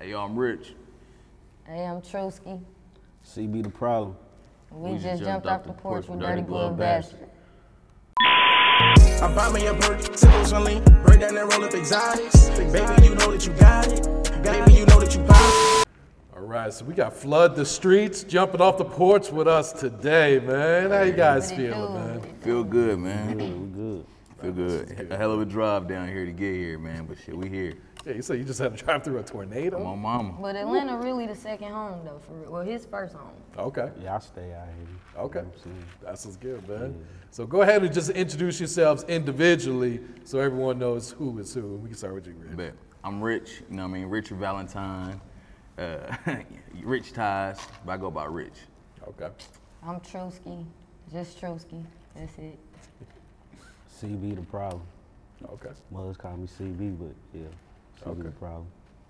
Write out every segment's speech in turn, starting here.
Hey, yo, I'm Rych. Hey, I'm Truski. CB the problem. We, just, jumped, off the porch with Dirty Glove Bastard. I buy me a perk, sip on lean, break down and roll up exotics. Baby, you know that you got it. Baby, you know that you pop. All right, so we got Flood the Streets jumping off the porch with us today, man. How you guys What it feeling, do? man? Feel good, man. We good. Feel good. A hell of a drive down here to get here, man. But shit, we here. Yeah, you said you just had to drive through a tornado? My mama. But Atlanta really the second home though, for real. Well, his first home. Okay, Yeah, I stay out here. okay. You know what I'm saying? That's what's good, man. So go ahead and just introduce yourselves individually so everyone knows who is who. We can start with you, Rych. Bet. I'm Rych, you know what I mean? Richard Valentine. Uh, Rych Tyze, but I go by Rych. Okay. I'm Truski. Just Truski. That's it. CB the problem. Okay. Mothers call me CB, but yeah, CB the Okay. problem.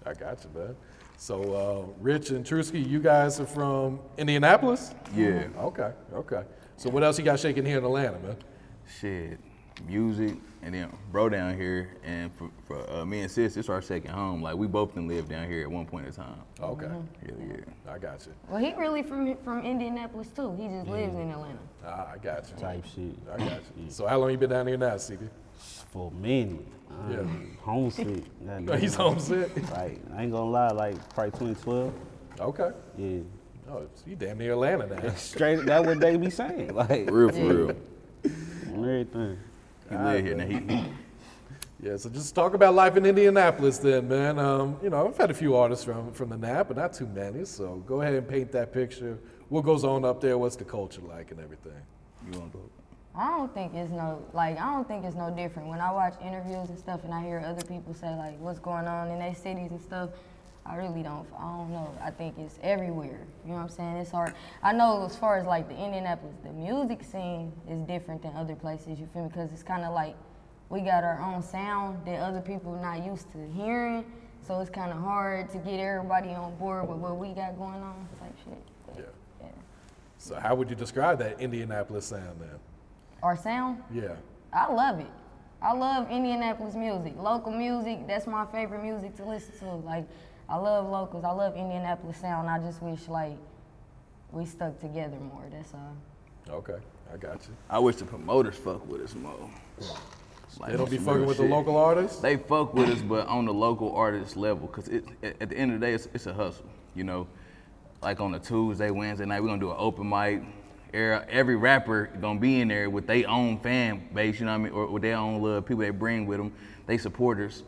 I got you, man. So, uh, Rych and Truski, you guys are from Indianapolis? Yeah. Okay, okay. So, what else you got shaking here in Atlanta, man? Shit, music, and then bro down here, and for, for uh, me and sis, it's our second home. Like we both can live down here at one point in time. Okay. Hell yeah. I got you. Well, he really from from Indianapolis too. He just lives in Atlanta. Ah, I got you. Type shit. I got you. So, how long you been down here now, CB? For a minute. I'm Yeah. Homesick. Goddamn. He's homesick. Like, I ain't gonna lie, like probably 2012. Okay. Yeah. Oh, so you damn near Atlanta now. Straight, that what they be saying. Like, real, for real. on everything. He live here now. He, he, Yeah, so just talk about life in Indianapolis then, man. Um, you know, I've had a few artists from, from the NAP, but not too many. So go ahead and paint that picture. What goes on up there? What's the culture like and everything? you want to go? I don't think it's no like I don't think it's no different. When I watch interviews and stuff and I hear other people say like what's going on in their cities and stuff, I really don't I don't know. I think it's everywhere. You know what I'm saying? It's hard. I know as far as like the Indianapolis, the music scene is different than other places, you feel me? Because it's kinda like we got our own sound that other people are not used to hearing. So it's kinda hard to get everybody on board with what we got going on type shit. But, Yeah. yeah. So how would you describe that Indianapolis sound then? Our sound? Yeah. I love it. I love Indianapolis music. Local music, that's my favorite music to listen to. Like, I love locals. I love Indianapolis sound. I just wish, like, we stuck together more. That's all. Okay, I got you. I wish the promoters fuck with us more. Like, They don't be fucking real with the local artists? They fuck with us, but on the local artist level, cause it at at the end of the day, it's, it's a hustle. You know, like on a Tuesday, Wednesday night, we're gonna do an open mic. Every every rapper gonna be in there with their own fan base, you know what I mean, or with their own little people they bring with them, they supporters.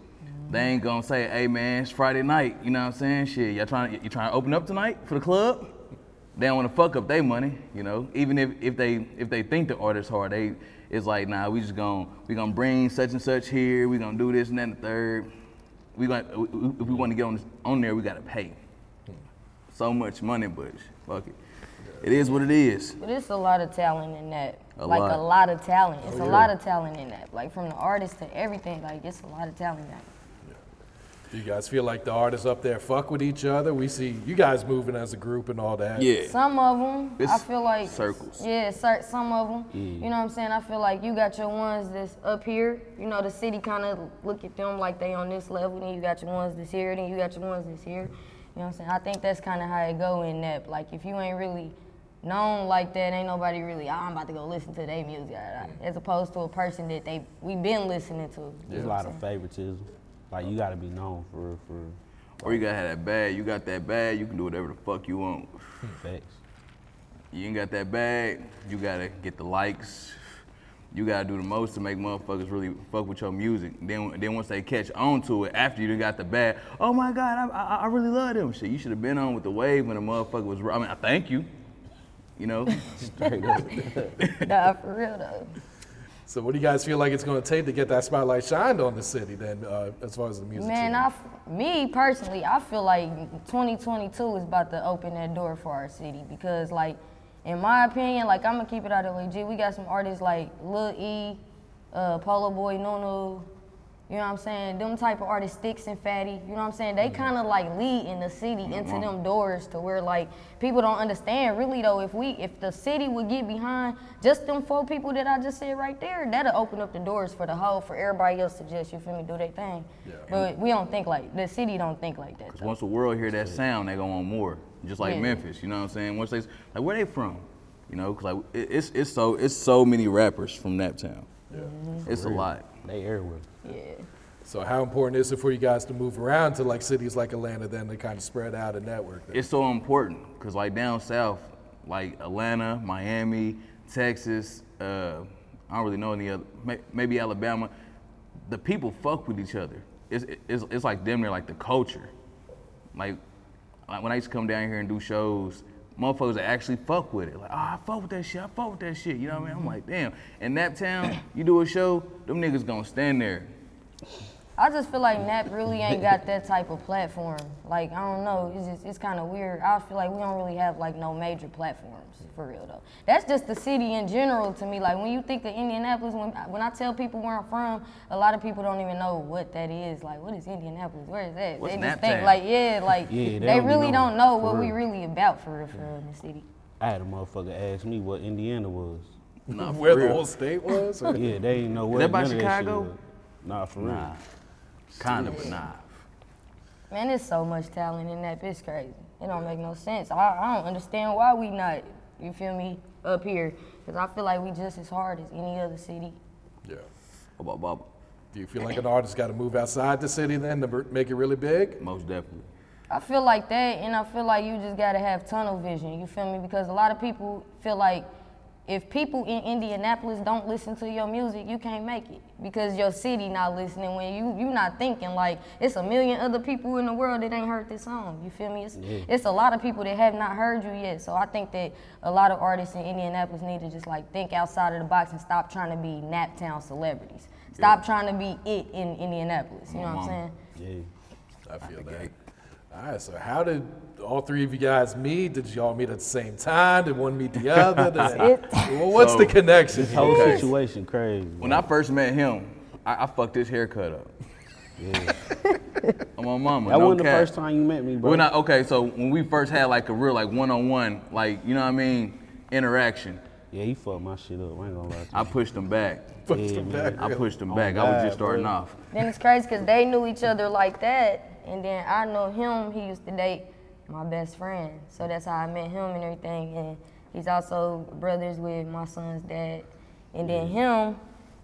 They mm-hmm. ain't gonna say, "Hey man, it's Friday night," you know what I'm saying? Shit, y'all trying you trying to open up tonight for the club? They don't want to fuck up their money, you know. Even if, if they if they think the artist hard, they it's like, nah, we just gonna we gonna bring such and such here. We gonna do this and then and the third. We gonna if we want to get on on there, we gotta pay hmm. so much money, but fuck it. It is what it is. But it's a lot of talent in that. A like lot. a lot of talent. It's Oh, a lot of talent in that. Like from the artist to everything. Like it's a lot of talent in that. Do you guys feel like the artists up there fuck with each other? We see you guys moving as a group and all that. Yeah. Some of them, I feel like circles. Yeah, cer- some of them. Mm. You know what I'm saying? I feel like you got your ones that's up here. You know, the city kind of look at them like they on this level. Then you got your ones that's here. Then you got your ones that's here. You know what I'm saying? I think that's kind of how it go in that. Like if you ain't really known like that, ain't nobody really. "Ah, I'm about to go listen to their music, as opposed to a person that they we've been listening to. There's a lot of favoritism. Like you gotta be known for for. Or you gotta have that bag. You got that bag, you can do whatever the fuck you want. Facts. You ain't got that bag, you gotta get the likes. You gotta do the most to make motherfuckers really fuck with your music. Then, then once they catch on to it, after you done got the bag, oh my God, I, I, I really love them shit. You should have been on with the wave when the motherfucker was. I mean, I thank you. You know, Straight up. Nah, for real though. So, what do you guys feel like it's going to take to get that spotlight shined on the city? Then, uh, as far as the music. Man, scene? I, f- me personally, I feel like 2022 is about to open that door for our city because, like, in my opinion, like I'm gonna keep it out of the way. G, we got some artists like Lil E, uh, Polo Boy, Nunu. You know what I'm saying? Them type of artists, Sticks and Fatty. You know what I'm saying? They mm-hmm. kind of like lead in the city into them doors to where like people don't understand. Really though, if we if the city would get behind just them four people that I just said right there, that'll open up the doors for the whole for everybody else to just you feel me do their thing. But we don't think like the city don't think like that. Cause once the world hear that sound, they gonna want more. Just like Yeah. Memphis, you know what I'm saying? Once they like, where they from? You know, cause like it- it's it's so it's so many rappers from that town. It's a lot. They everywhere. Yeah. So, how important is it for you guys to move around to like cities like Atlanta, then to kind of spread out and network? Then? It's so important because like down south, like Atlanta, Miami, Texas, uh, I don't really know any other, maybe Alabama. The people fuck with each other. It's, it's, it's like them, they're like the culture. Like, like when I used to come down here and do shows, motherfuckers that actually fuck with it. Like, oh, I fuck with that shit. I fuck with that shit. You know what I mean? I'm like, damn. In that town, you do a show, them niggas gonna stand there. I just feel like Nap really ain't got that type of platform. Like I don't know, it's just it's kind of weird. I feel like we don't really have like no major platforms for real though. That's just the city in general to me. Like when you think of Indianapolis, when when I tell people where I'm from, a lot of people don't even know what that is. Like what is Indianapolis? Where is that? What's they just think like yeah, like Yeah, they they, don't really knowing, don't know for what we real. really about for real, for real in the city. I had a motherfucker ask me what Indiana was. Not for Where the whole state was? Yeah, they ain't know what. that by none of Chicago? shit was. Nah, for real. Nah. Kinda, but nah. Man, there's so much talent in that. It's crazy. It don't make no sense. I, I don't understand why we not, you feel me, up here. Because I feel like we just as hard as any other city. yeah. Bop, bop, bop. Do you feel like an artist got to move outside the city then to make it really big? Most definitely. I feel like that, and I feel like you just gotta have tunnel vision. You feel me? Because a lot of people feel like if people in Indianapolis don't listen to your music, you can't make it because your city not listening. When you you not thinking like it's a million other people in the world that ain't heard this song. You feel me? It's, it's a lot of people that have not heard you yet. So I think that a lot of artists in Indianapolis need to just like think outside of the box and stop trying to be Naptown celebrities. Stop trying to be it in Indianapolis. You know what I'm saying? Yeah. I feel that. All right, so how did all three of you guys meet? Did y'all meet at the same time? Did one meet the other? Did- well, what's the connection? This whole Okay. situation crazy. When I first met him, I, I fucked his haircut up. yeah. I'm on mama. That no wasn't the first time you met me, bro. When I, okay, so when we first had like a real like one-on-one, like you know what I mean, interaction, yeah, he fucked my shit up. I ain't gonna lie to you. I pushed him back. Pushed Yeah, him man. back, I pushed him On back. I was God, just starting bro. off. Then it's crazy because they knew each other like that, and then I know him. He used to date my best friend, so that's how I met him and everything. And he's also brothers with my son's dad. And then him,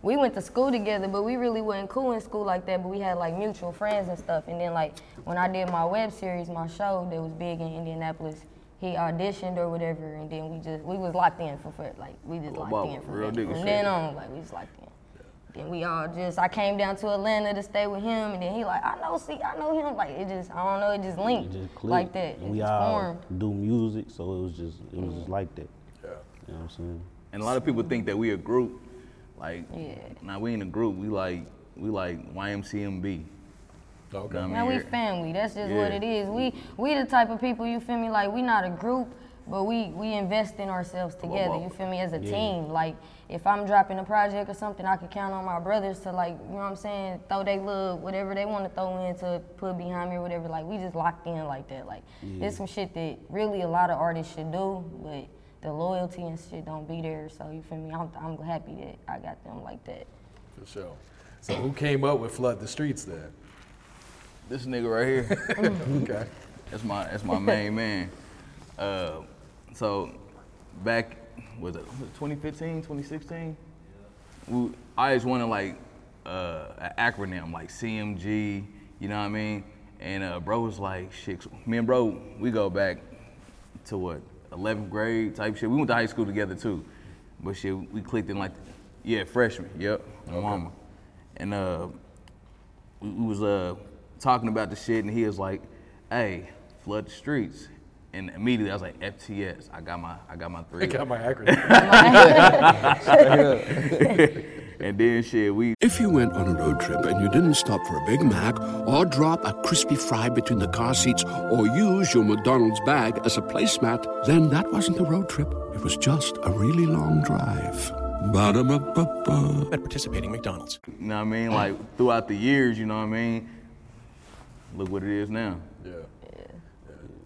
we went to school together, but we really wasn't cool in school like that. But we had like mutual friends and stuff. And then like when I did my web series, my show that was big in Indianapolis. He auditioned or whatever, and then we just we was locked in for, for like we just oh, locked Bubba, in from, real then- nigga from then on, like we just locked in. Then we all just, I came down to Atlanta to stay with him, and then he like, I know, see, I know him. Like it just, I don't know, it just It linked just like that. It we all formed. do music, so it was just it was just mm. like that. Yeah. You know what I'm saying? And a lot of people think that we a group. Like, Yeah. nah, we ain't a group. We like we like YMCMB. Okay. I mean, Man, we family. That's just what it is. We we the type of people. You feel me? Like we not a group, but we we invest in ourselves together. whoa. You feel me? As a Yeah. team. Like if I'm dropping a project or something, I can count on my brothers to like, you know what I'm saying? Throw they little whatever they want to throw in to put behind me or whatever. Like we just locked in like that. Like it's some shit that really a lot of artists should do, but the loyalty and shit don't be there. So you feel me? I'm I'm happy that I got them like that. For sure. So who came up with Flood the Streets then? This nigga right here. Okay. That's my that's my main man. Uh, so back was it, 2015, 2016? We, I just wanted like uh, an acronym like CMG, you know what I mean? And uh, bro was like, shit, me and bro, we go back to what, 11th grade type shit. We went to high school together too. But shit, we clicked in like, yeah, freshman, yep, my mama. And uh, we, we was uh, talking about the shit and he was like, hey, flood the streets. And immediately I was like, FTS. I got my I got my three. I got my acronym. and then shit, we If you went on a road trip and you didn't stop for a Big Mac or drop a crispy fry between the car seats or use your McDonald's bag as a placemat, then that wasn't a road trip. It was just a really long drive. Ba-da-ba-ba-ba. At participating McDonald's. you know what I mean? Like throughout the years, you know what I mean? Look what it is now.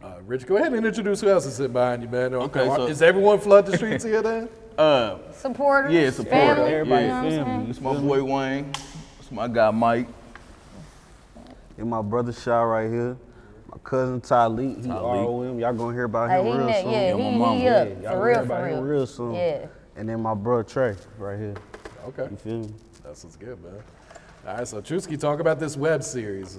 Yeah. Uh, Rych, go ahead and introduce who else is sitting behind you, man. Okay, so- is everyone flood the streets here then? Uh Supporters. yeah, support. family, Everybody you know what I'm family. saying? It's my boy Wayne. It's my guy Mike. And my brother Shaw right here. My cousin Tahleek, he ROM. Y'all gonna hear about Like, him he real ne- soon. yeah, my he, mama. he up y'all for gonna real, hear about for him real. real soon. Yeah. And then my brother Trey right here. Okay. You feel me? That's what's good, man. All right, so Truski, talk about this web series.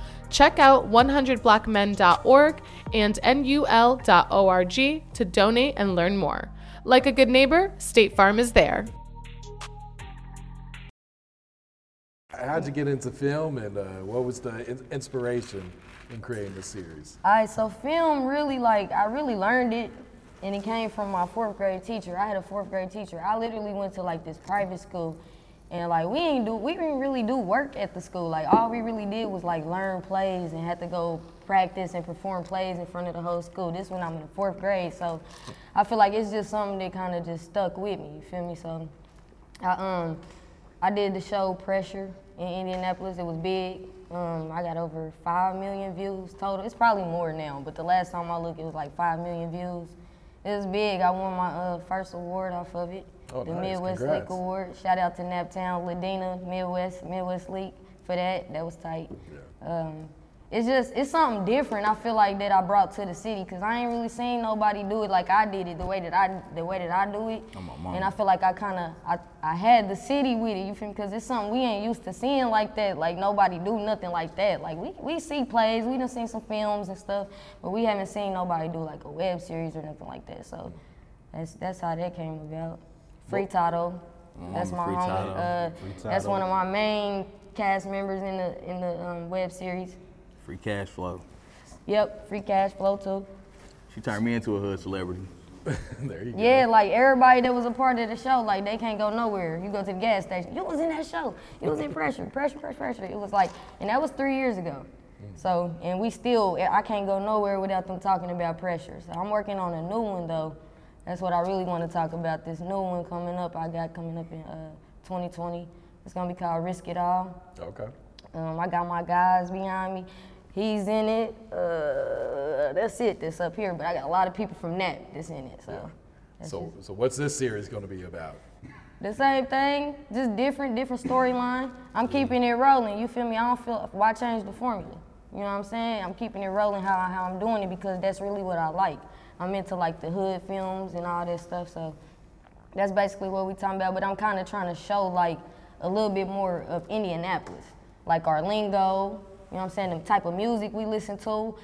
Check out 100blackmen.org and nul.org to donate and learn more. Like a good neighbor, State Farm is there. How'd you get into film, and uh, what was the in- inspiration in creating the series? All right, so film really like I really learned it, and it came from my fourth grade teacher. I had a fourth grade teacher. I literally went to like this private school, and like we ain't do we didn't really do work at the school. Like all we really did was like learn plays and had to go practice and perform plays in front of the whole school. This when I'm in the fourth grade, so I feel like it's just something that kind of just stuck with me. You feel me? So I um I did the show Pressure in Indianapolis. It was big. Um, I got over five million views total. It's probably more now, but the last time I looked, it was like five million views. It was big. I won my uh, first award off of it, Oh, the nice. Midwest Congrats. League Award. Shout out to Naptown, Ladina, Midwest Midwest League for that. That was tight. Um, it's just it's something different. I feel like that I brought to the city because I ain't really seen nobody do it like I did it the way that I the way that I do it. And I feel like I kind of I, I had the city with it. You feel me? Because it's something we ain't used to seeing like that. Like nobody do nothing like that. Like we, we see plays, we done seen some films and stuff, but we haven't seen nobody do like a web series or nothing like that. So that's that's how that came about. Free Tato. That's my Free homie. Uh, that's one of my main cast members in the in the um, web series. Free cash flow. Yep, free cash flow too. She turned me into a hood celebrity. there you go. Yeah, like everybody that was a part of the show, like they can't go nowhere. You go to the gas station, you was in that show. You was in pressure, pressure, pressure, pressure. It was like, and that was three years ago. So, and we still, I can't go nowhere without them talking about pressure. So I'm working on a new one though. That's what I really want to talk about. This new one coming up, I got coming up in uh, 2020. It's gonna be called Risk It All. Okay. Um, I got my guys behind me. He's in it. Uh, that's it. That's up here. But I got a lot of people from that that's in it. So. that's So, just- so what's this series going to be about? the same thing, just different, different storyline. I'm keeping it rolling. You feel me? I don't feel why change the formula. You know what I'm saying? I'm keeping it rolling how how I'm doing it because that's really what I like. I'm into like the hood films and all that stuff. So that's basically what we talking about. But I'm kind of trying to show like a little bit more of Indianapolis, like our lingo. You know what I'm saying? The type of music we listen to,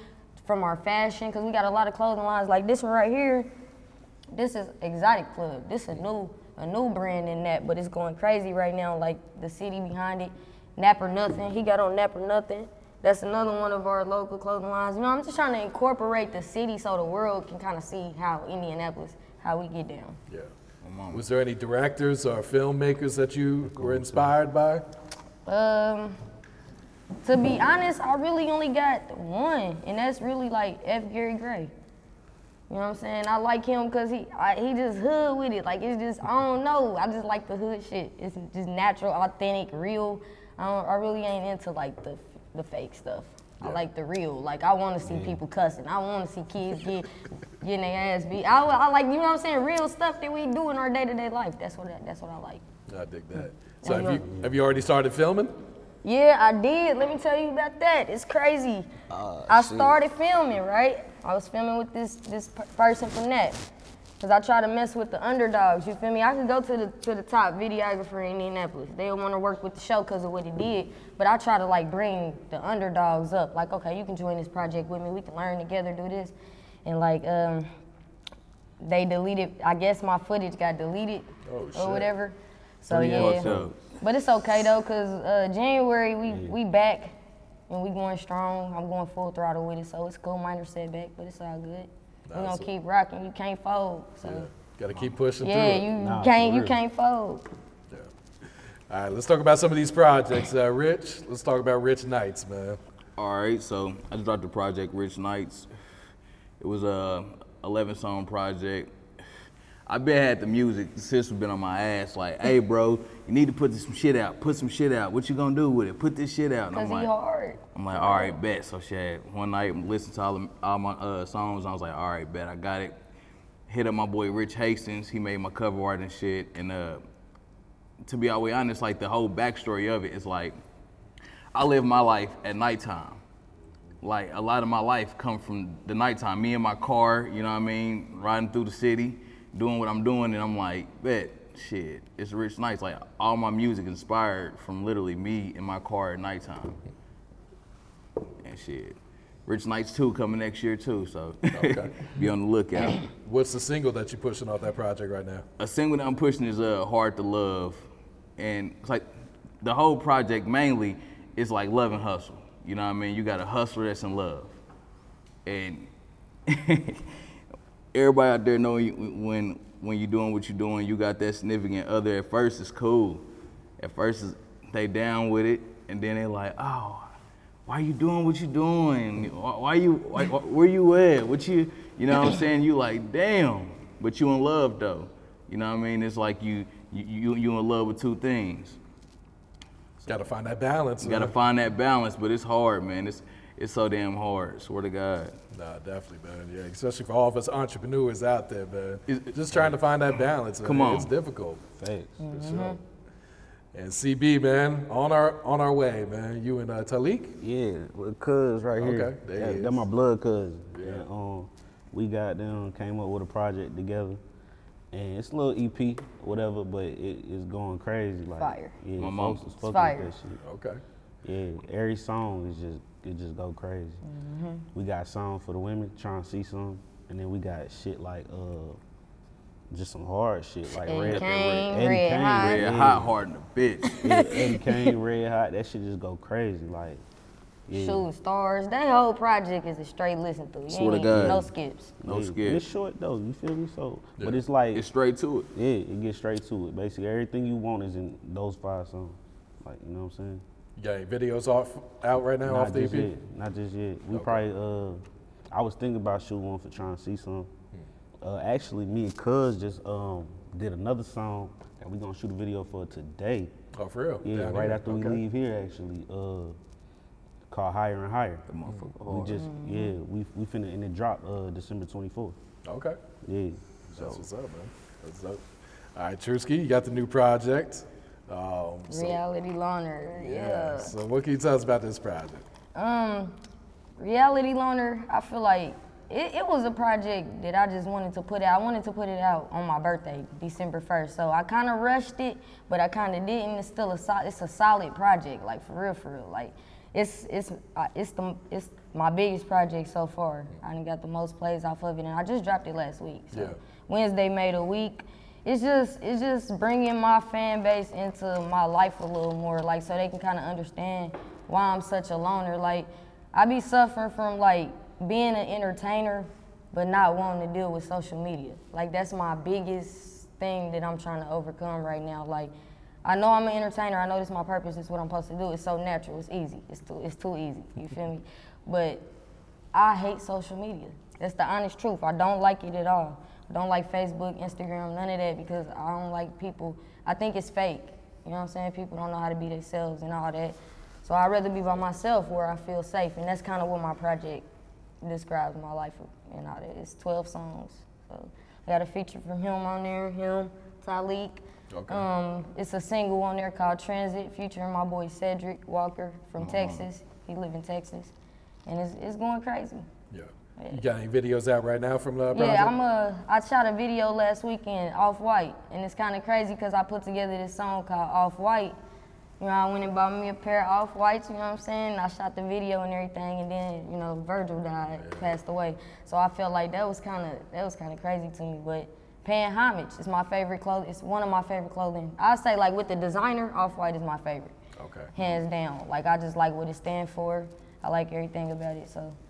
from our fashion, because we got a lot of clothing lines like this one right here. This is Exotic Club. This is a new a new brand in that, but it's going crazy right now. Like the city behind it, Napper Nothing. He got on Napper Nothing. That's another one of our local clothing lines. You know, I'm just trying to incorporate the city so the world can kind of see how Indianapolis, how we get down. Yeah. Was there any directors or filmmakers that you were inspired by? Um, to be honest, I really only got one, and that's really like F. Gary Gray. You know what I'm saying? I like him because he I, he just hood with it. Like it's just I don't know. I just like the hood shit. It's just natural, authentic, real. I don't, I really ain't into like the the fake stuff. I like the real. Like I want to see people cussing. I want to see kids get getting their ass beat. I, I like you know what I'm saying. Real stuff that we do in our day to day life. That's what I, that's what I like. I dig that. So have you have you already started filming? Yeah, I did. Let me tell you about that. It's crazy. Ah, I started filming, right? I was filming with this this person from that. Cause I try to mess with the underdogs. You feel me? I could go to the to the top videographer in Indianapolis. They want to work with the show because of what he did. But I try to like bring the underdogs up. Like, okay, you can join this project with me. We can learn together, do this, and like um, they deleted. I guess my footage got deleted Oh, shit. or whatever. So yeah. fucked. But it's okay though, cause uh, January we we back and we going strong. I'm going full throttle with it, so it's cool. Minor setback, but it's all good. We Nah, gonna keep rocking. You can't fold. So Got to keep pushing yeah, through. you. Nah, can't for you real. can't fold. All right, let's talk about some of these projects. Uh, Rych, let's talk about Rych Nytes, man. All right, so I just dropped the project Rych Nytes. It was a 11 song project. I been had the music. The sister been on my ass like, "Hey, bro, you need to put some shit out. Put some shit out. What you gonna do with it? Put this shit out." And Cause I'm he like, hard. I'm like, all right, bet. So shit, one night I'm to all, all my uh, songs. I was like, all right, bet, I got it. Hit up my boy Rich Hastings. He made my cover art and shit. And uh, to be all the way honest, like the whole backstory of it is like, I live my life at nighttime. Like a lot of my life come from the nighttime. Me in my car, you know what I mean, riding through the city, doing what I'm doing, and I'm like, bet, shit, it's Rych Nytes. Like all my music inspired from literally me in my car at nighttime. And shit. Rych Nytes 2 coming next year too, so be on the lookout. What's the single that you're pushing off that project right now? A single that I'm pushing is uh, Hard to Love. And it's like the whole project mainly is like love and hustle. You know what I mean? You got a hustler that's in love. And everybody out there know you, when when you're doing what you're doing, you got that significant other. At first, it's cool. At first, they down with it, and then they're like, "Oh, why you doing what you doing? Why, why you why, where you at? What you you know what I'm saying? You like, damn, but you in love though. You know what I mean? It's like you you you, you in love with two things. Got to find that balance. You got to man. find that balance, but it's hard, man. It's it's so damn hard. Swear to God. Nah, definitely, man. Yeah, especially for all of us entrepreneurs out there, man. Just trying to find that balance. Come man. on. It's difficult. Thanks. For sure. And CB, man, on our on our way, man. You and uh, Tahleek. Yeah, with cuz right here. Okay, there he That, is. that my blood cousin. Yeah. And, um, we got them, came up with a project together. And it's a little EP, whatever, but it's going crazy. Like, Fire. Yeah, My mom- folks is It's fucking fire. with that shit. Okay. Yeah, every song is just it just go crazy. Mm-hmm. We got song for the women trying to see some, and then we got shit like uh, just some hard shit like Eddie red, Kane, Eddie Red Kane, Hot. Red yeah. hot hard in the bitch. Yeah, Eddie Kane, red hot. That shit just go crazy. Like, yeah. Shooting stars. That whole project is a straight listen through. You Swear to ain't- God. No skips. No yeah. And skip. It's short though. You feel me? So, but it's like It's straight to it. yeah, it gets straight to it. Basically, everything you want is in those five songs. Like, you know what I'm saying? You got any videos off out right now off Not the just EP? yet. Not just yet. We Okay. probably. Uh, I was thinking about shooting one for trying to see some. Uh, actually, me and Cuz just um, did another song, and we gonna shoot a video for today. Oh, for real? Yeah, Down right here? after we leave here, actually. Uh, called Higher and Higher. The motherfucker We hard. just yeah, we we finna and it dropped uh, December 24th. Okay. Yeah. That's what's up, man. That's what's up. All right, Truski, you got the new project. Um, so, Reality loner. Yeah. So what can you tell us about this project? Um, Reality Loner, I feel like it, it was a project that I just wanted to put out. I wanted to put it out on my birthday, December 1st. So I kind of rushed it, but I kind of didn't. It's still a sol- it's a solid project, like for real, for real. Like it's it's uh, it's the it's my biggest project so far. I got the most plays off of it, and I just dropped it last week. So Yeah. Wednesday made a week. It's just it's just bringing my fan base into my life a little more, like so they can kind of understand why I'm such a loner. Like I be suffering from like being an entertainer, but not wanting to deal with social media. Like that's my biggest thing that I'm trying to overcome right now. Like I know I'm an entertainer. I know this is my purpose. It's what I'm supposed to do. It's so natural. It's easy. It's too it's too easy. You mm-hmm. feel me? But I hate social media. That's the honest truth. I don't like it at all. Don't like Facebook, Instagram, none of that because I don't like people. I think it's fake. You know what I'm saying? People don't know how to be themselves and all that. So I'd rather be by myself where I feel safe, and that's kind of what my project describes my life and all that. It's 12 songs. So I got a feature from him on there, him, Tahleek. Okay. Um, it's a single on there called Transit, featuring my boy Cedric Walker from Uh-huh. Texas. He live in Texas, and it's, it's going crazy. Yeah. You got any videos out right now from the project? Yeah, I'm a. I shot a video last weekend, Off White, and it's kind of crazy because I put together this song called Off White. You know, I went and bought me a pair of Off Whites. You know what I'm saying? I shot the video and everything, and then you know Virgil died, passed away. So I felt like that was kind of that was kind of crazy to me, but. Paying homage is my favorite clothing. It's one of my favorite clothing. I say like with the designer, Off White is my favorite. Okay. Hands down. Like I just like what it stands for. I like everything about it. So.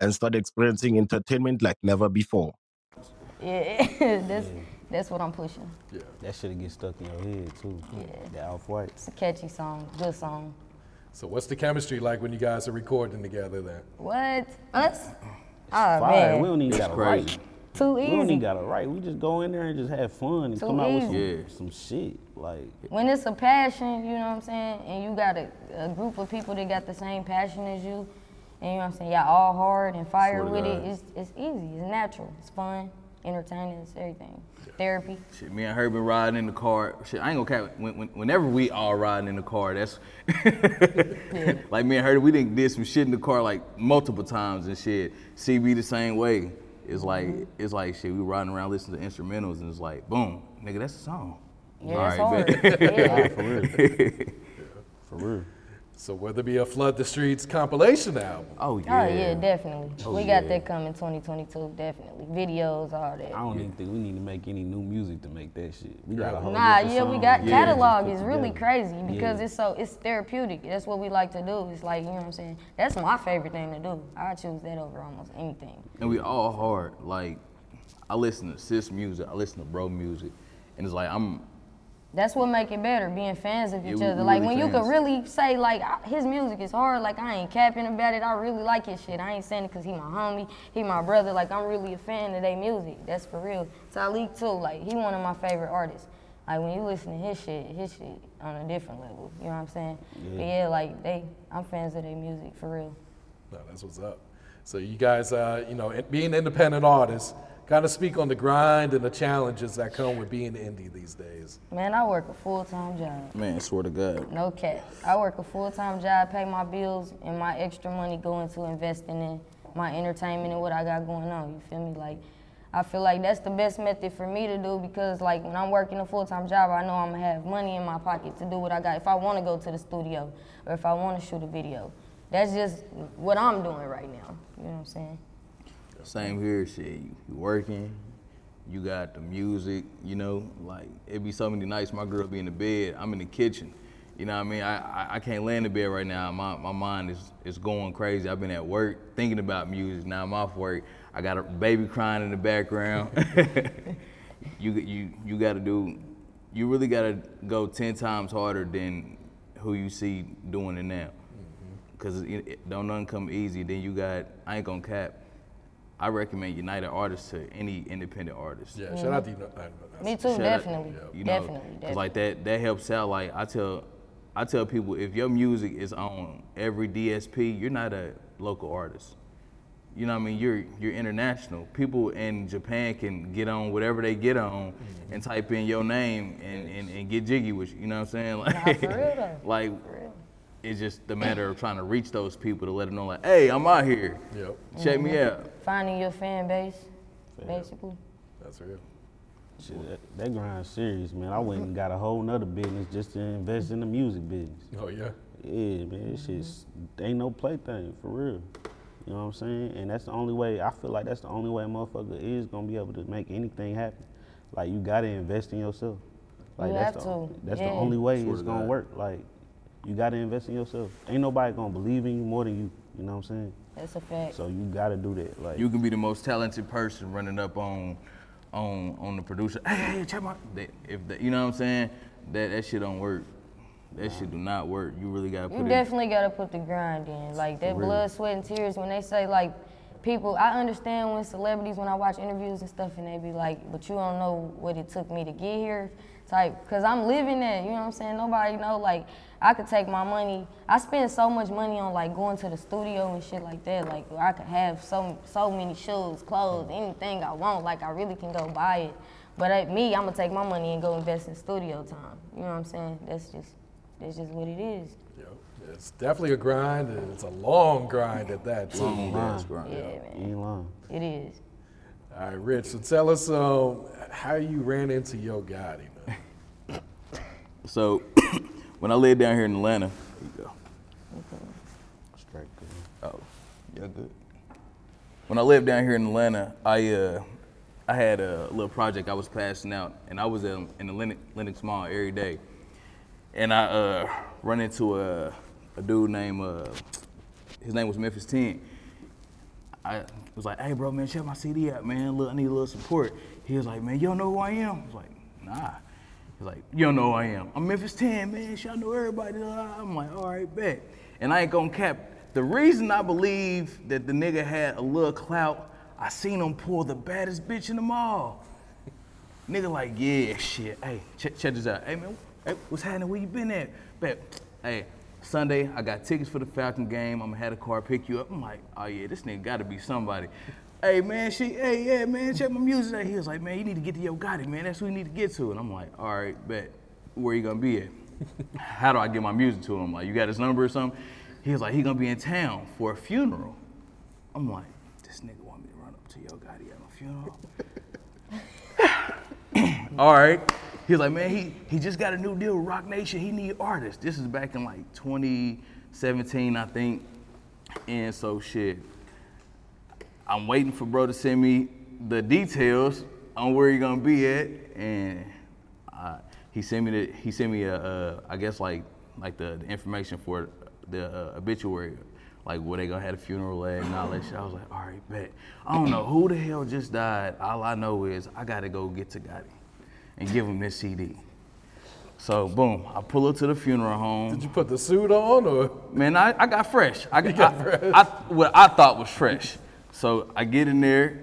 and start experiencing entertainment like never before. Yeah, that's that's what I'm pushing. Yeah. That should get stuck in your head too. Yeah. That off white. It's a catchy song, good song. So what's the chemistry like when you guys are recording together then? What? Us? Oh Fire. man. We don't even It's gotta crazy. write. Too easy. We don't even gotta write. We just go in there and just have fun and Too come out with some, easy. some shit. Like When it's a passion, you know what I'm saying, and you got a, a group of people that got the same passion as you, and you know what I'm saying, y'all all hard and fire Swear to with it, it's, it's easy, it's natural, it's fun, entertaining, it's everything. Therapy. Shit, me and her been riding in the car. Shit, I ain't gonna cap. When, when, whenever we all riding in the car, that's like me and her. We didn't did some shit in the car like multiple times and shit. CB the same way. It's like mm-hmm. it's like shit. We riding around listening to instrumentals and it's like boom, nigga, that's a song. Yeah, All that's right, hard. bet. Yeah. for real. For real. So whether it be a Flood the Streets compilation album. Oh, oh yeah. Oh yeah, definitely. Oh, we yeah. got that coming 2022, definitely. Videos, all that. I don't even think we need to make any new music to make that shit. We got a whole Nah, different yeah, we got just catalog put is really together. crazy because Yeah. it's so it's therapeutic. That's what we like to do. It's like, you know what I'm saying? That's my favorite thing to do. I choose that over almost anything. and we all hard. Like I listen to sis music, I listen to bro music, and it's like I'm That's what make it better, being fans of each we- other. Like really when you fans. could really say like I- his music is hard, like I ain't capping about it. I really like his shit. I ain't saying it cause he my homie, he my brother. Like I'm really a fan of their music. That's for real. Tahleek too, like he one of my favorite artists. Like when you listen to his shit, his shit on a different level. You know what I'm saying? But Yeah. yeah, like they, I'm fans of their music for real. No, that's what's up. So you guys, uh, you know, being independent artists, kind of speak on the grind and the challenges that come with being indie these days. Man, I work a full time job. man, swear to God. No cap. I work a full time job, pay my bills, and my extra money go into investing in my entertainment and what I got going on. You feel me? Like, I feel like that's the best method for me to do because, like, when I'm working a full time job, I know I'm gonna have money in my pocket to do what I got. If I want to go to the studio or if I want to shoot a video, that's just what I'm doing right now. You know what I'm saying? Same here, shit. You, you working, you got the music, you know, like it be so many nights my girl be in the bed, I'm in the kitchen. You know what I mean? I, I, I can't lay in the bed right now. My, my mind is, is going crazy. I've been at work thinking about music. Now I'm off work. I got a baby crying in the background. you you you got to do, you really got to go ten times harder than who you see doing it now. Mm-hmm. Cause it, it, don't nothing come easy. Then you got I ain't gonna cap. I recommend United Artists to any independent artist. Yeah, shout out to United. Artists. Me too, Shout out- definitely. you know, Definitely, Cause like that that helps out. Like I tell I tell people if your music is on every DSP, you're not a local artist. you know what I mean, you're you're international. People in Japan can get on whatever they get on Mm-hmm. and type in your name and, and, and get jiggy with you. You know what I'm saying? Like, Nah, for real though. like it's just the matter of trying to reach those people to let them know, like, hey, I'm out here. Yep. Check me Mhm. out. Finding your fan base, basically. That's real. Shit, that, that grind's serious, man. I went and got a whole nother business just to invest in the music business. Oh yeah. Yeah, man, this shit's ain't no plaything for real. You know what I'm saying? And that's the only way. I feel like that's the only way a motherfucker is gonna be able to make anything happen. Like you gotta invest in yourself. Like You that's have the, to, That's yeah. the only way Swear it's gonna God. work. Like you gotta invest in yourself. Ain't nobody gonna believe in you more than you. You know what I'm saying? That's a fact. So you gotta do that. Like You can be the most talented person running up on on on the producer. Hey, hey, check my. That, if the, you know what I'm saying, that that shit don't work. That shit do not work. You really gotta put You it. definitely gotta put the grind in. Like that For real. blood, sweat, and tears. When they say like people, I understand when celebrities, when I watch interviews and stuff, and they be like, "But you don't know what it took me to get here." Type, cause I'm living that. You know what I'm saying? Nobody know. Like I could take my money. I spend so much money on like going to the studio and shit like that. Like I could have so so many shoes, clothes, anything I want. Like I really can go buy it. But at me, I'm gonna take my money and go invest in studio time. You know what I'm saying? That's just that's just what it is. It's definitely a grind, and it's a long grind at that. too. Long ass grind. Yeah, man. you ain't lying. It is. All right, Rych. So tell us um, how you ran into Yo Gotti, man. So when I lived down here in Atlanta, here you go. Straight good. Oh, yeah, good. When I lived down here in Atlanta, I uh, I had a little project I was passing out, and I was in, in the Lenox, Lenox Mall every day, and I uh, run into a, a dude named uh, his name was Memphis Ten. I was like, "Hey, bro, man, check my CD out, man. Look, I need a little support." He was like, "Man, you don't know who I am?" I was like, "Nah." He's like, "You don't know who I am. I'm Memphis Ten, man. Shit, I know everybody." I'm like, "All right, bet." And I ain't gonna cap. The reason I believe that the nigga had a little clout, I seen him pull the baddest bitch in the mall. Nigga like, yeah, shit. Hey, check, check this out. Hey man, hey, what's happening? Where you been at? Bet. Hey, Sunday, I got tickets for the Falcon game. I'm gonna have a car pick you up. I'm like, oh yeah, this nigga gotta be somebody. Hey man, she, hey yeah man, check my music out. He was like, man, you need to get to Yo Gotti, man. That's who we need to get to. And I'm like, all right, bet. Where you gonna be at? How do I get my music to him? Like, you got his number or something? He was like, he gonna be in town for a funeral. I'm like, this nigga want me to run up to Yo Gotti at my funeral? All right. He was like, man, he, he just got a new deal with Roc Nation. He need artists. This is back in like 2017, I think. And so shit. I'm waiting for bro to send me the details on where he gonna be at, and uh, he sent me the he sent me a, uh, guess like like the, the information for the uh, obituary, like where they gonna have a funeral at and all that shit. I was like, all right, bet. I don't know who the hell just died. All I know is I gotta go get to Gotti and give him this CD. So boom, I pull up to the funeral home. Did you put the suit on or? Man, I, I got fresh. I got, got I- fresh. I, what I thought was fresh. So I get in there.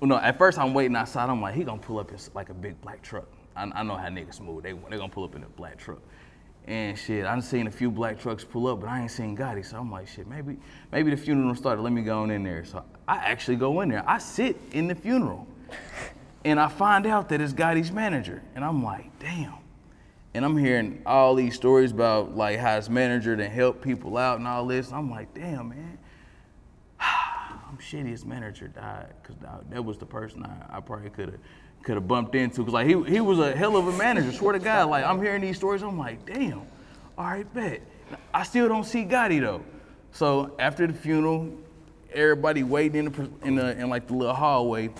Well, no, at first I'm waiting outside. I'm like, he gonna pull up in like a big black truck. I, I know how niggas move. They they gonna pull up in a black truck. And shit, I done seen a few black trucks pull up, but I ain't seen Gotti. So I'm like, shit, maybe maybe the funeral started. Let me go on in there. So I actually go in there. I sit in the funeral, and I find out that it's Gotti's manager. And I'm like, damn. And I'm hearing all these stories about like how his manager done helped people out and all this. I'm like, damn, man. His manager died because that was the person I, I probably could have could have bumped into because like he he was a hell of a manager. Swear to God, like I'm hearing these stories, I'm like, damn. All right, bet. I still don't see Gotti though. So after the funeral, everybody waiting in the in the in like the little hallway,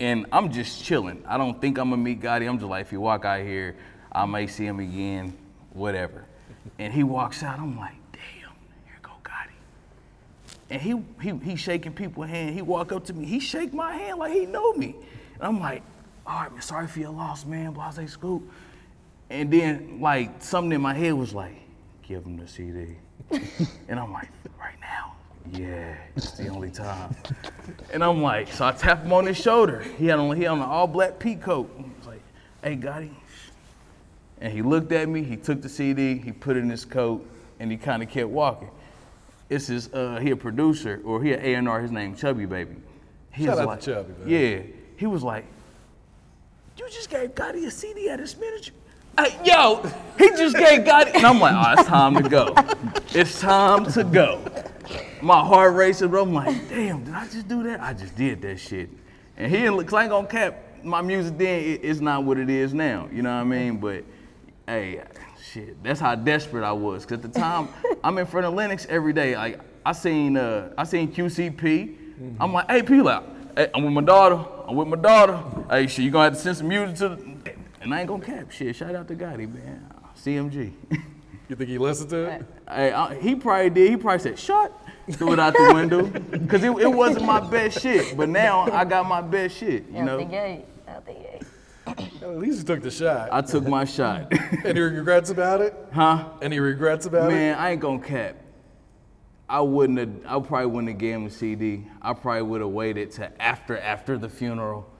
and I'm just chilling. I don't think I'm gonna meet Gotti. I'm just like, if you walk out here, I may see him again, whatever. And he walks out. I'm like, damn, here go Gotti. And he he he shaking people's hand. He walk up to me. He shake my hand like he know me. And I'm like, all right, man, sorry for your loss, man. Blase Scoop. And then like something in my head was like, give him the CD. and I'm like, right now. Yeah, it's the only time. And I'm like, so I tap him on his shoulder. He had on he had on an all black pea coat. I was like, hey got Gotti. And he looked at me, he took the CD, he put it in his coat, and he kind of kept walking. It's his uh, he a producer or he a A&R. His name Chubby Baby. He Shout out to Chubby, man. Yeah, he was like, you just gave Gotti a CD at his miniature. Hey, yo, he just gave Gotti, and I'm like, oh, it's time to go. It's time to go. My heart racing, bro. I'm like, damn, did I just do that? I just did that shit. And he didn't look, cause I ain't gonna cap. My music then it, it's not what it is now. You know what I mean? But hey, shit, that's how desperate I was. Cause at the time, I'm in front of Lenox every day. Like I seen, uh, I seen QCP. I'm like, hey, P, like, hey, I'm with my daughter. I'm with my daughter. Hey, shit, you gonna have to send some music to the. And I ain't gonna cap shit. Shout out to Gotti, man. CMG. You think he listened to it? Hey, uh, he probably did. He probably said, "Shut." Threw it out the window because it, it wasn't my best shit. But now I got my best shit. You Out know, the gate. Out the gate. At least you took the shot. I took my shot. Any regrets about it? Huh? Any regrets about it? Man. I ain't gonna cap. I wouldn't have. I probably wouldn't have gave him a CD. I probably would have waited to after after the funeral.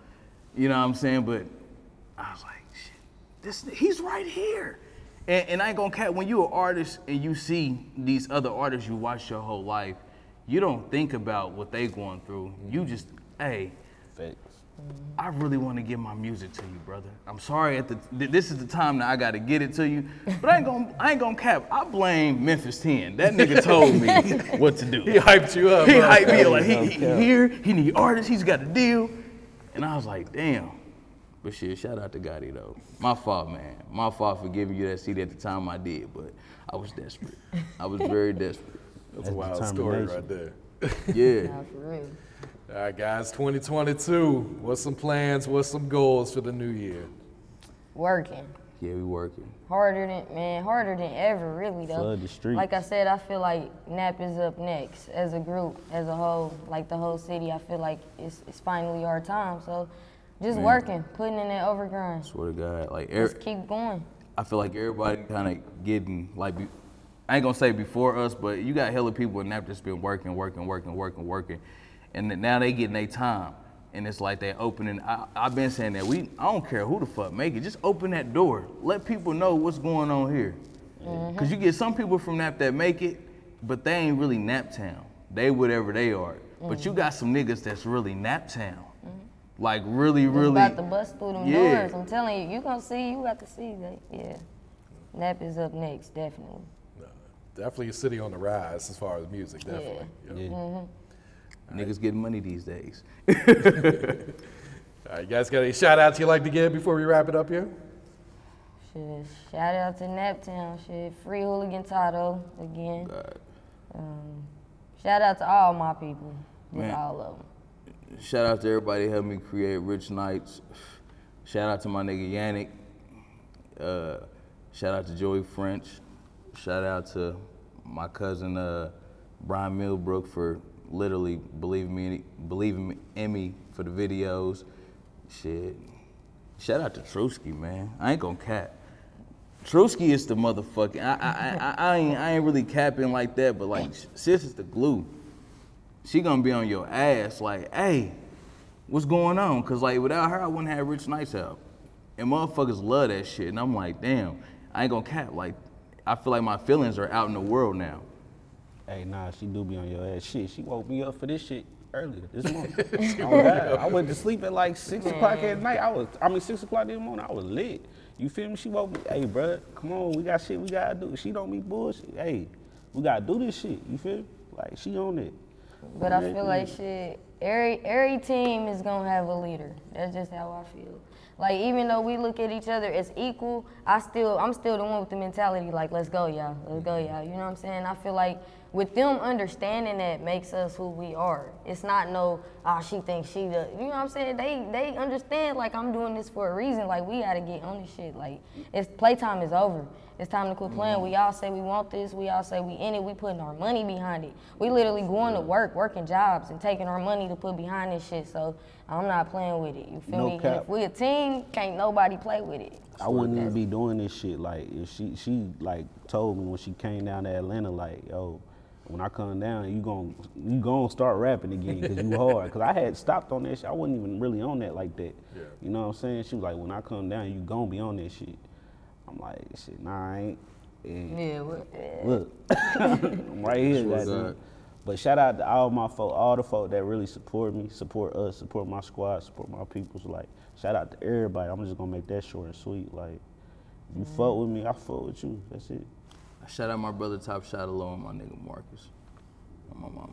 You know what I'm saying? But I was like, shit, this he's right here. And, and I ain't gonna cap. When you're an artist and you see these other artists you watch your whole life, you don't think about what they going through. You just, hey, I really want to give my music to you, brother. I'm sorry. At the th- this is the time that I got to get it to you, but I ain't gonna I ain't gonna cap. I blame Memphis 10. That nigga told me what to do. He hyped you up, He huh? hyped me up like he, he Yeah. here. He need artists. He's got a deal, and I was like, damn. But shit, shout out to Gotti though. My fault, man. My fault for giving you that CD at the time I did, but I was desperate. I was very desperate. That's a wild story right there. Yeah. Nah, for real. All right, guys, 2022. What's some plans? What's some goals for the new year? Working. Yeah, we working. Harder than man, harder than ever, really though. Flood the streets. Like I said, I feel like Nap is up next as a group, as a whole, like the whole city. I feel like it's it's finally our time. So, just Man. working, putting in that overgrind. Swear to God, like Just keep going. I feel like everybody kind of getting like, be, I ain't gonna say before us, but you got hella people in Nap that's been working, working, working, working, working, and now they getting their time, and it's like they opening. I, I've been saying that we, I don't care who the fuck make it, just open that door, let people know what's going on here, mm-hmm. cause you get some people from Nap that make it, but they ain't really Naptown. They whatever they are, but you mm-hmm. got some niggas that's really Naptown, mm-hmm. like really, Just really. about to bust through them Yeah. doors. I'm telling you, you gonna see, you got to see that. Yeah. Nap is up next, definitely. Definitely a city on the rise as far as music, definitely. Yeah. Mhm. Niggas getting money these days. All right, you guys got any shout outs you'd like to give before we wrap it up here? Shit, shout out to Naptown. Shit, free hooligan Tato again. Um, shout out to all my people, Man. all of them. Shout out to everybody who helped me create Rych Nytes. Shout out to my nigga Yannick. Uh, shout out to Joey French. Shout out to my cousin uh, Brian Millbrook for literally believing me, believing in me for the videos. Shit. Shout out to Truski, man. I ain't gonna cap. Truski is the motherfucking. I, I, I, I, ain't, I ain't really capping like that, but like, sis is the glue. She gonna be on your ass, like, hey, what's going on? Cause like without her, I wouldn't have Rych Nytes out. And motherfuckers love that shit. And I'm like, damn, I ain't gonna cap. Like, I feel like my feelings are out in the world now. Hey, nah, she do be on your ass. Shit, she woke me up for this shit earlier this morning. Oh, God. I went to sleep at like six o'clock at night. I was, I mean, six o'clock in the morning. I was lit. You feel me? She woke me. Hey, bruh, come on, we got shit we gotta do. She don't be bullshit. Hey, we gotta do this shit. You feel me? Like she on it. But I feel like shit, every every team is gonna have a leader. That's just how I feel. Like even though we look at each other as equal, I still I'm still the one with the mentality like let's go y'all, let's go y'all. You know what I'm saying? I feel like with them understanding that makes us who we are. It's not no ah she thinks she the you know what I'm saying? They they understand like I'm doing this for a reason. Like we gotta get on this shit. Like it's playtime is over. It's time to quit playing. We all say we want this. We all say we in it. We putting our money behind it. We literally going to work, working jobs, and taking our money to put behind this shit. So I'm not playing with it. You feel No me? And cap. if we a team, can't nobody play with it. I wouldn't even be doing this shit. Like if she she like told me when she came down to Atlanta, like yo, when I come down, you gon' you gon' start rapping again because you hard. Cause I had stopped on that shit. I wasn't even really on that like that. You know what I'm saying? She was like, when I come down, you gon' be on that shit. I'm like, shit, nah, I ain't. Yeah, what? Look, I'm right here, Swear guys. But shout out to all my folk, all the folk that really support me, support us, support my squad, support my peoples. Like, shout out to everybody. I'm just gonna make that short and sweet. Like, you mm. fuck with me, I fuck with you. That's it. Shout out my brother Top Shot alone, my nigga Marcus. My mama.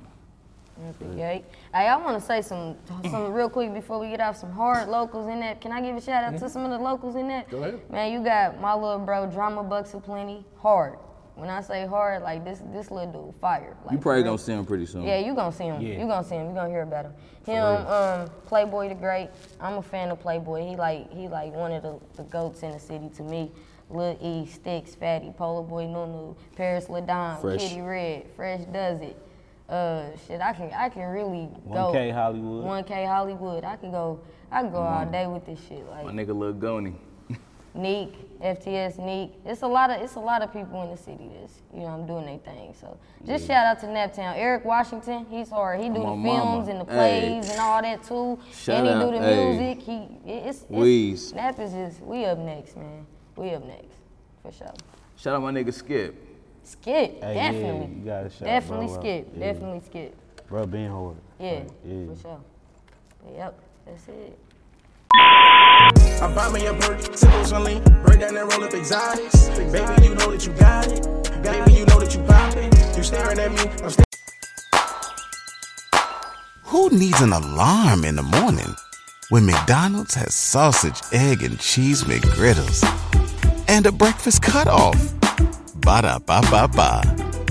Okay. Hey, I want to say some some real quick before we get off some hard locals in that. Can I give a shout out to mm-hmm. some of the locals in that? Go ahead. Man, you got my little bro, Drama Bucks of Plenty. hard. When I say hard, like this this little dude, fire. Like, You for probably real. gonna see him pretty soon. Yeah, you gonna see him. Yeah. You gonna see him. You gonna hear about him. Him, um, Playboy the Great. I'm a fan of Playboy. He like he like one of the, the goats in the city to me. Lil E, Sticks, Fatty, Polo Boy Nunu, Paris Ladon, Fresh. Kitty Red, Fresh Does It. Uh, shit, I can I can really go. 1K Hollywood. 1K Hollywood. I can go. I can go all day with this shit. Like My nigga Lil Goni. Neek, FTS Neek. It's a lot of it's a lot of people in the city that's you know I'm doing their thing. So just shout out to Naptown. Eric Washington, he's hard. He do the films mama. and the Hey. plays and all that too. Shout and he out, do the hey. music. He it- it's, it's Weeze. Snap is just we up next, man. We up next for sure. Shout out my nigga Skip. Skip, Hey, yeah, definitely. you gotta shout definitely bro out. skip. Yeah. Definitely skip. Bro, being hard. Yeah, Like, yeah. for sure. Yep, that's it. I buy me a perk, sip on lean, break down and roll up exotics. Baby, you know that you got it. Baby, you know that you poppin'. You staring at me, I'm staring. Who needs an alarm in the morning when McDonald's has sausage, egg, and cheese McGriddles and a breakfast cutoff? Ba da ba ba ba.